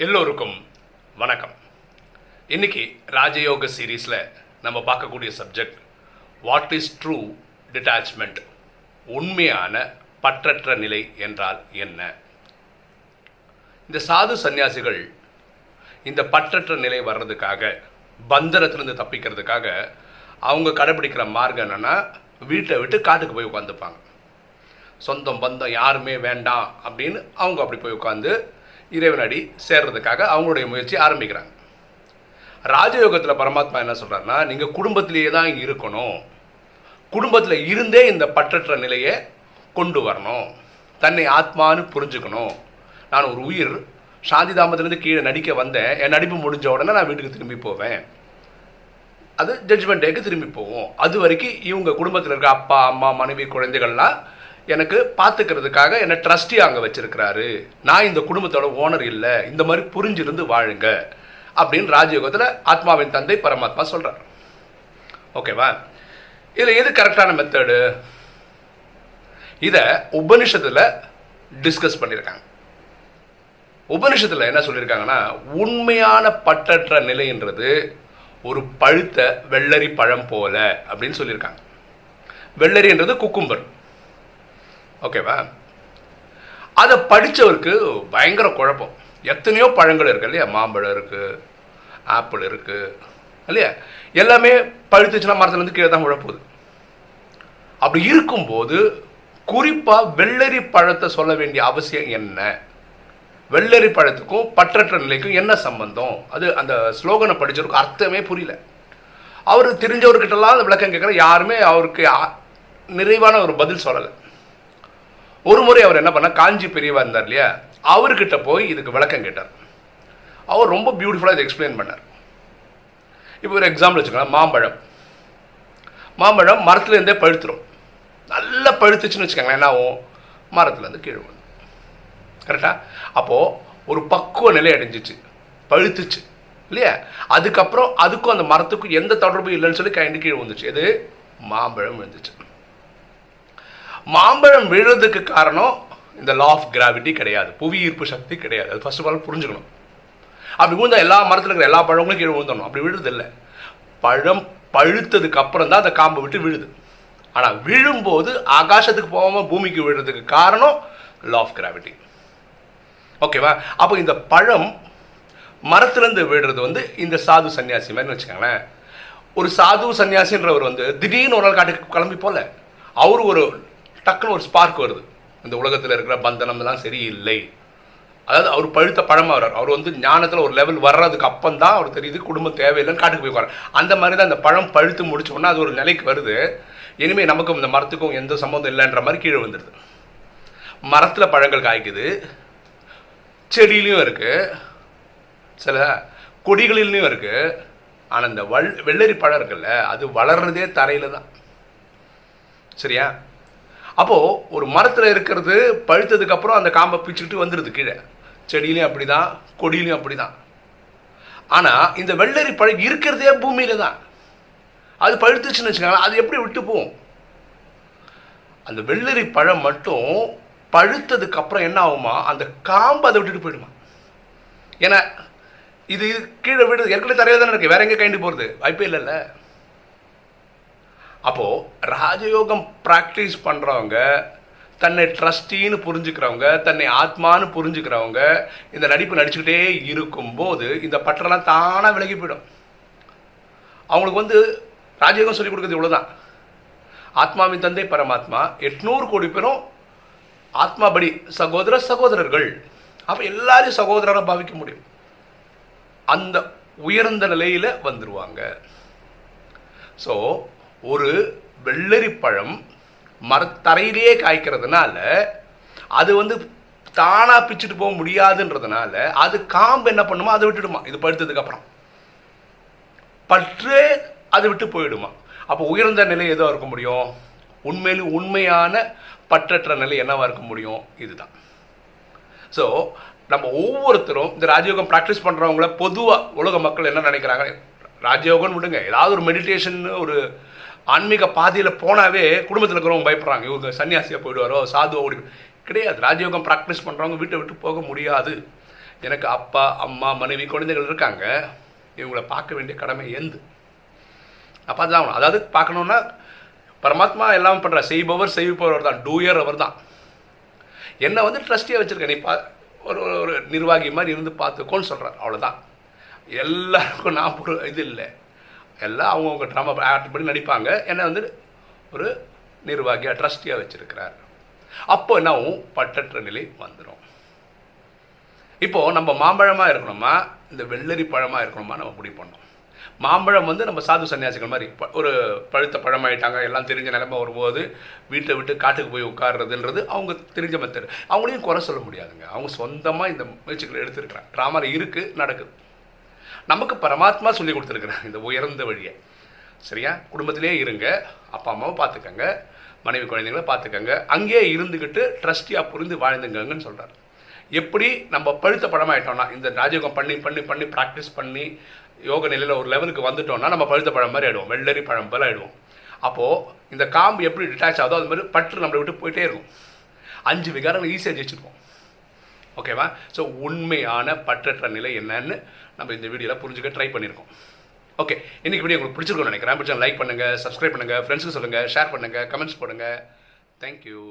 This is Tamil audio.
எல்லோருக்கும் வணக்கம். இன்னைக்கு ராஜயோக சீரீஸில் நம்ம பார்க்கக்கூடிய subject what is true detachment உண்மையான பற்றற்ற நிலை என்றால் என்ன? இந்த சாது சந்நியாசிகள் இந்த பற்றற்ற நிலை வர்றதுக்காக பந்தரத்திலிருந்து தப்பிக்கிறதுக்காக அவங்க கடைபிடிக்கிற மார்க்கம் என்னென்னா வீட்டை விட்டு காட்டுக்கு போய் உட்காந்துப்பாங்க சொந்தம் பந்தம் யாருமே வேண்டாம் அப்படின்னு அவங்க அப்படி போய் உட்காந்து இறைவனடி சேர்றதுக்காக அவங்களுடைய முயற்சி ஆரம்பிக்கிறாங்க. ராஜயோகத்தில் பரமாத்மா என்ன சொல்கிறாருன்னா நீங்கள் குடும்பத்திலேயே தான் இருக்கணும். குடும்பத்தில் இருந்தே இந்த பற்றற்ற நிலையை கொண்டு வரணும். தன்னை ஆத்மான்னு புரிஞ்சுக்கணும். நான் ஒரு உயிர் சாந்தி தாமத்திலேருந்து கீழே நடிக்க வந்தேன். என் நடிப்பு முடிஞ்ச உடனே நான் வீட்டுக்கு திரும்பி போவேன். அது ஜட்ஜ்மெண்ட் டேக்கு திரும்பி போவோம். அது வரைக்கும் இவங்க குடும்பத்தில் இருக்க அப்பா அம்மா மனைவி குழந்தைகள்லாம் எனக்கு பார்த்துக்கிறதுக்காக என்னை ட்ரஸ்டி அங்கே வச்சிருக்கிறாரு. நான் இந்த குடும்பத்தோட ஓனர் இல்லை. இந்த மாதிரி புரிஞ்சிருந்து வாழுங்க. அப்படின்னு ராஜயோகத்தில் ஆத்மாவின் தந்தை பரமாத்மா சொல்கிறார் ஓகேவா? இதில் எது கரெக்டான மெத்தடு இதை உபனிஷத்தில் டிஸ்கஸ் பண்ணியிருக்காங்க. உபனிஷத்தில் என்ன சொல்லியிருக்காங்கன்னா உண்மையான பற்றற்ற நிலைன்றது ஒரு பழுத்த வெள்ளரி பழம் போல அப்படின்னு சொல்லியிருக்காங்க. வெள்ளரின்றது குக்கும்பர். ஓகேவா அதை படித்தவருக்கு பயங்கர குழப்பம். எத்தனையோ பழங்கள் இருக்குது இல்லையா? மாம்பழம் இருக்குது ஆப்பிள் இருக்குது இல்லையா? எல்லாமே பழுத்துச்சுன்னா மரத்துலேருந்து கீழே தான் விழப்போகுது அப்படி இருக்கும்போது குறிப்பாக வெள்ளரி பழத்தை சொல்ல வேண்டிய அவசியம் என்ன? வெள்ளரி பழத்துக்கும் பற்றற்ற நிலைக்கும் என்ன சம்பந்தம்? அது அந்த ஸ்லோகனை படித்தவருக்கு அர்த்தமே புரியல. அவர் தெரிஞ்சவர்கிட்டலாம் அந்த விளக்கம் கேட்குற யாருமே அவருக்கு நிறைவான ஒரு பதில் சொல்லலை. ஒரு முறை அவர் என்ன பண்ணார்? காஞ்சி பெரியவா இருந்தார் இல்லையா? அவர்கிட்ட போய் இதுக்கு விளக்கம் கேட்டார். அவர் ரொம்ப பியூட்டிஃபுல்லாக இதை எக்ஸ்பிளைன் பண்ணார். இப்போ ஒரு எக்ஸாம்பிள் வச்சுக்கலாம். மாம்பழம். மாம்பழம் மரத்துலேருந்தே பழுத்துரும். நல்லா பழுத்துச்சுன்னு வச்சுக்கோங்களேன் என்ன ஆகும்? மரத்துலேருந்து கீழே வந்து கரெக்டாக அப்போது ஒரு பக்குவ நிலை அடைஞ்சிச்சு. பழுத்துச்சு. இல்லையா? அதுக்கப்புறம் அதுக்கும் அந்த மரத்துக்கும் எந்த தொடர்பும் இல்லைன்னு சொல்லி கைண்டு கீழே வந்துச்சு எது? மாம்பழம் விழுந்துச்சு. மாம்பழம் விழுறதுக்கு காரணம் இந்த லா ஆஃப் கிராவிட்டி கிடையாது. புவி ஈர்ப்பு சக்தி கிடையாது. அது ஃபர்ஸ்ட் ஆஃப் ஆல் புரிஞ்சுக்கணும். அப்படி விழுந்தா எல்லா மரத்தில் இருக்கிற எல்லா பழங்களும் கீழே விழுந்தணும் அப்படி விழுறது இல்லை பழம் பழுத்ததுக்கு அப்புறம் தான் அந்த காம்பை விட்டு விழுது. ஆனால் விழும்போது ஆகாசத்துக்கு போகாமல் பூமிக்கு விழுறதுக்கு காரணம் லா ஆஃப் கிராவிட்டி ஓகேவா அப்போ இந்த பழம் மரத்துலேருந்து விழுறது வந்து இந்த சாது சன்னியாசி மாதிரி வச்சுக்கோங்களேன். ஒரு சாது சன்னியாசின்றவர் வந்து திடீர்னு ஒரு நாள் காட்டுக்கு கிளம்பி போல. அவர் ஒரு டக்குன்னு ஒரு ஸ்பார்க் வருது. இந்த உலகத்தில் இருக்கிற பந்தனம் எல்லாம் சரியில்லை. அதாவது அவர் பழுத்த பழமாக வர்றார் அவர் வந்து ஞானத்தில் ஒரு லெவல் வர்றதுக்கு அப்பம் தான் அவர் தெரியுது குடும்பம் தேவையில்லைன்னு காட்டுக்கு போய் உட்காரு அந்த மாதிரி தான் அந்த பழம் பழுத்து முடிச்சோன்னா அது ஒரு நிலைக்கு வருது. இனிமேல் நமக்கும் இந்த மரத்துக்கும் எந்த சம்மந்தம் இல்லைன்ற மாதிரி கீழே வந்துடுது மரத்தில் பழங்கள் காய்க்குது. செடியிலையும் இருக்குது சில கொடிகளிலையும் இருக்குது ஆனால் இந்த வள் வெள்ளரி பழம் இருக்குல்ல அது வளர்றதே தரையில் தான் சரியா? அப்போது ஒரு மரத்தில் இருக்கிறது பழுத்ததுக்கு அப்புறம் அந்த காம்பை பிச்சுக்கிட்டு வந்துடுது கீழே. செடியிலையும் அப்படிதான் கொடியிலையும் அப்படிதான். ஆனால் இந்த வெள்ளரி பழம் இருக்கிறதே பூமியில தான். அது பழுத்துச்சுன்னு வச்சுக்கோங்களேன் அது எப்படி விட்டு போகும்? அந்த வெள்ளரி பழம் மட்டும் பழுத்ததுக்கு அப்புறம் என்ன ஆகுமா? அந்த காம்பு அதை விட்டுட்டு போயிடுமா. ஏன்னா இது கீழே விடுது ஏற்கனவே தரையில் தானே இருக்கு. வேற எங்கே கைண்டு போகிறது வாய்ப்பே இல்லைல்ல. அப்போது ராஜயோகம் ப்ராக்டிஸ் பண்ணுறவங்க தன்னை ட்ரஸ்டின்னு புரிஞ்சுக்கிறவங்க தன்னை ஆத்மான்னு புரிஞ்சுக்கிறவங்க இந்த நடிப்பு நடிச்சுக்கிட்டே இருக்கும்போது இந்த பற்றெல்லாம் தானாக விலகி போயிடும். அவங்களுக்கு வந்து ராஜயோகம் சொல்லிக் கொடுக்குறது இவ்வளவுதான். ஆத்மாவின் தந்தை பரமாத்மா எட்நூறு கோடி பேரும் ஆத்மாபடி சகோதர சகோதரர்கள். அப்போ எல்லாரையும் சகோதரராக பாவிக்க முடியும். அந்த உயர்ந்த நிலையில் வந்துடுவாங்க ஸோ ஒரு வெள்ளரி பழம் மரத்தரையிலேயே காய்க்கிறதுனால அது வந்து தானாக பிச்சுட்டு போக முடியாதுன்றதுனால அது காம்பு என்ன பண்ணுமா அதை விட்டுடுமா. இது படுத்ததுக்கப்புறம் பற்று அதை விட்டு போயிடுமா. அப்போ உயர்ந்த நிலை எதோ இருக்க முடியும்? உண்மையிலும் உண்மையான பற்றற்ற நிலை என்னவாக இருக்க முடியும்? இதுதான். ஸோ நம்ம ஒவ்வொருத்தரும் இந்த ராஜயோகம் ப்ராக்டிஸ் பண்ணுறவங்கள பொதுவாக உலக மக்கள் என்ன நினைக்கிறாங்க? ராஜயோகம்னு விடுங்க. ஏதாவது ஒரு மெடிடேஷன் ஒரு ஆன்மீக பாதையில் போனாவே குடும்பத்தில் இருக்கிறவங்க பயப்படுறாங்க. இவங்க சன்னியாசியாக போயிடுவாரோ சாதுவாக ஓடி கிடையாது. ராஜயோகம் ப்ராக்டிஸ் பண்ணுறவங்க வீட்டை விட்டு போக முடியாது. எனக்கு அப்பா அம்மா மனைவி குழந்தைகள் இருக்காங்க. இவங்களை பார்க்க வேண்டிய கடமை எந்து. அப்போ அதுதான் அதாவது பார்க்கணுன்னா பரமாத்மா எல்லாம் பண்ணுற செய்பவர் செய்பவர் தான். டூயர் அவர் தான். என்னை வந்து ட்ரஸ்டியாக வச்சுருக்கேன். நீ பா ஒரு ஒரு- ஒரு நிர்வாகி மாதிரி இருந்து பார்த்துக்கோன்னு சொல்கிறார் அவ்வளோதான் எல்லாருக்கும் நான் ஒரு இது இல்லை. எல்லாம் அவங்கவுங்க ட்ராமா ஆக்ட் பண்ணி நடிப்பாங்க. என்னை வந்து ஒரு நிர்வாகியாக ட்ரஸ்டியாக வச்சுருக்கிறார். அப்போ என்னவும் பட்டற்ற நிலை வந்துடும் இப்போது நம்ம மாம்பழமாக இருக்கணுமா? இந்த வெள்ளரி பழமாக இருக்கணுமா? நம்ம முடிவு பண்ணோம். மாம்பழம் வந்து நம்ம சாது சன்னியாசிகள் மாதிரி ப- ஒரு பழுத்த பழமாயிட்டாங்க எல்லாம் தெரிஞ்ச நிலைமை வரும்போது வீட்டை விட்டு காட்டுக்கு போய் உட்கார்றதுன்றது அவங்க தெரிஞ்ச மெத்தட் அவங்களையும் குறை சொல்ல முடியாதுங்க. அவங்க சொந்தமாக இந்த முயற்சிகளை எடுத்துருக்கிறாங்க. ட்ராமாவில் இருக்குது நடக்குது. நமக்கு பரமாத்மா சொல்லி கொடுத்துருக்குறாங்க இந்த உயர்ந்த வழியை. சரியா? குடும்பத்திலே இருங்க. அப்பா அம்மாவை பார்த்துக்கங்க. மனைவி குழந்தைங்களை பார்த்துக்கங்க. அங்கேயே இருந்துக்கிட்டு ட்ரஸ்டியாக புரிந்து வாழ்ந்துங்கன்னு சொல்கிறார் எப்படி நம்ம பழுத்த பழமாயிட்டோம்னா இந்த ராஜயோகம் பண்ணி பண்ணி பண்ணி ப்ராக்டிஸ் பண்ணி யோக நிலையில் ஒரு லெவலுக்கு வந்துட்டோம்னா நம்ம பழுத்த பழம் மாதிரி ஆயிடுவோம். வெள்ளரி பழம் போல ஆயிடுவோம். அப்போது இந்த காம்பு எப்படி டிட்டாச் ஆகுதோ அது மாதிரி பற்று நம்மளை விட்டு போயிட்டே இருக்கும். அஞ்சு விகாரங்கள் ஈஸியாக ஜெயிச்சிருப்போம். ஓகேவா ஸோ உண்மையான பற்றற்ற நிலை என்னன்னு நம்ம இந்த வீடியோவில் புரிஞ்சுக்க ட்ரை பண்ணியிருக்கோம் ஓகே இன்றைக்கி வீடியோ உங்களுக்கு பிடிச்சிருக்கோம்னு நினைக்கிறேன். பிடிச்சா லைக் பண்ணுங்கள் சப்ஸ்கிரைப் பண்ணுங்கள் ஃப்ரெண்ட்ஸுக்கு சொல்லுங்கள் ஷேர் பண்ணுங்கள் கமெண்ட்ஸ் போடுங்க. தேங்க்யூ